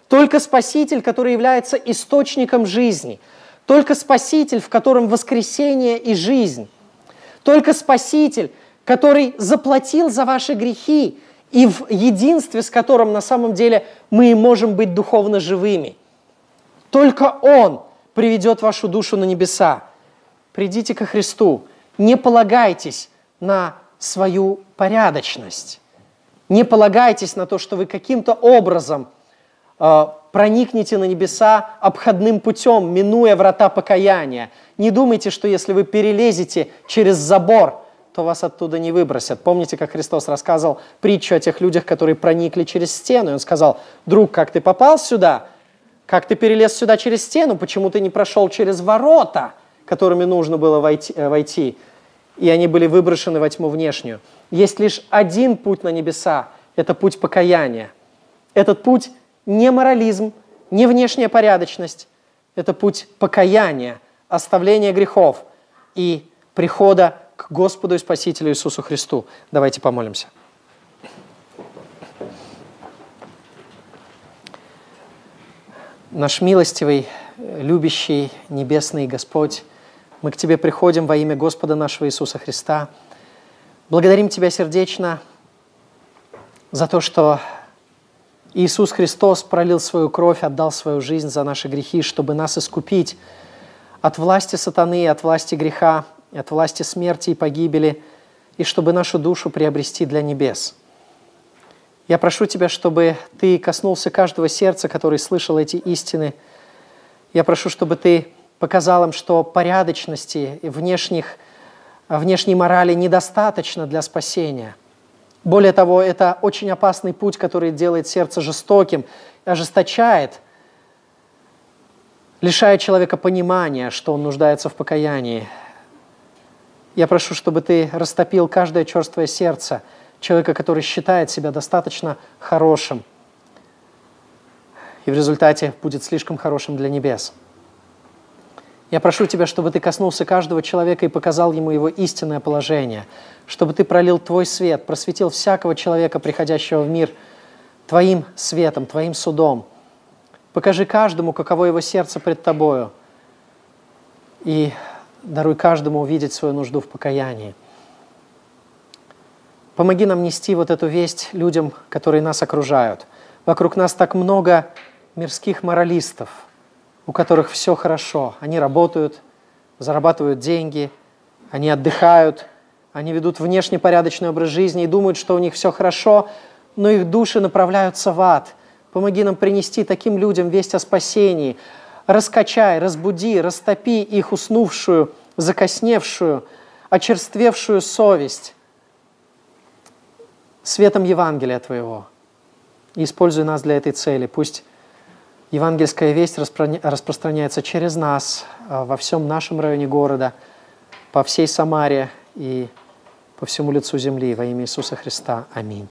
Только Спаситель, который является источником жизни. Только Спаситель, в котором воскресение и жизнь. Только Спаситель, который заплатил за ваши грехи и в единстве, с которым на самом деле мы можем быть духовно живыми. Только Он приведет вашу душу на небеса. Придите ко Христу, не полагайтесь на свою порядочность. Не полагайтесь на то, что вы каким-то образом э, проникнете на небеса обходным путем, минуя врата покаяния. Не думайте, что если вы перелезете через забор, то вас оттуда не выбросят. Помните, как Христос рассказывал притчу о тех людях, которые проникли через стену? И он сказал, друг, как ты попал сюда? Как ты перелез сюда через стену? Почему ты не прошел через ворота, которыми нужно было войти? Э, войти? И они были выброшены во тьму внешнюю. Есть лишь один путь на небеса – это путь покаяния. Этот путь не морализм, не внешняя порядочность. Это путь покаяния, оставления грехов и прихода к Господу и Спасителю Иисусу Христу. Давайте помолимся. Наш милостивый, любящий, небесный Господь, мы к Тебе приходим во имя Господа нашего Иисуса Христа – Благодарим Тебя сердечно за то, что Иисус Христос пролил свою кровь, отдал свою жизнь за наши грехи, чтобы нас искупить от власти сатаны, от власти греха, от власти смерти и погибели, и чтобы нашу душу приобрести для небес. Я прошу Тебя, чтобы Ты коснулся каждого сердца, который слышал эти истины. Я прошу, чтобы Ты показал им, что порядочности и внешних, внешней морали недостаточно для спасения. Более того, это очень опасный путь, который делает сердце жестоким, ожесточает, лишая человека понимания, что он нуждается в покаянии. Я прошу, чтобы Ты растопил каждое черствое сердце – человека, который считает себя достаточно хорошим, и в результате будет слишком хорошим для небес. Я прошу Тебя, чтобы Ты коснулся каждого человека и показал ему его истинное положение, чтобы Ты пролил Твой свет, просветил всякого человека, приходящего в мир, Твоим светом, Твоим судом. Покажи каждому, каково его сердце пред Тобою, и даруй каждому увидеть свою нужду в покаянии. Помоги нам нести вот эту весть людям, которые нас окружают. Вокруг нас так много мирских моралистов, у которых все хорошо. Они работают, зарабатывают деньги, они отдыхают, они ведут внешне порядочный образ жизни и думают, что у них все хорошо, но их души направляются в ад. Помоги нам принести таким людям весть о спасении. Раскачай, разбуди, растопи их уснувшую, закосневшую, очерствевшую совесть светом Евангелия Твоего. И используй нас для этой цели. Пусть евангельская весть распространяется через нас а, во всем нашем районе города, по всей Самаре и по всему лицу земли во имя Иисуса Христа. Аминь.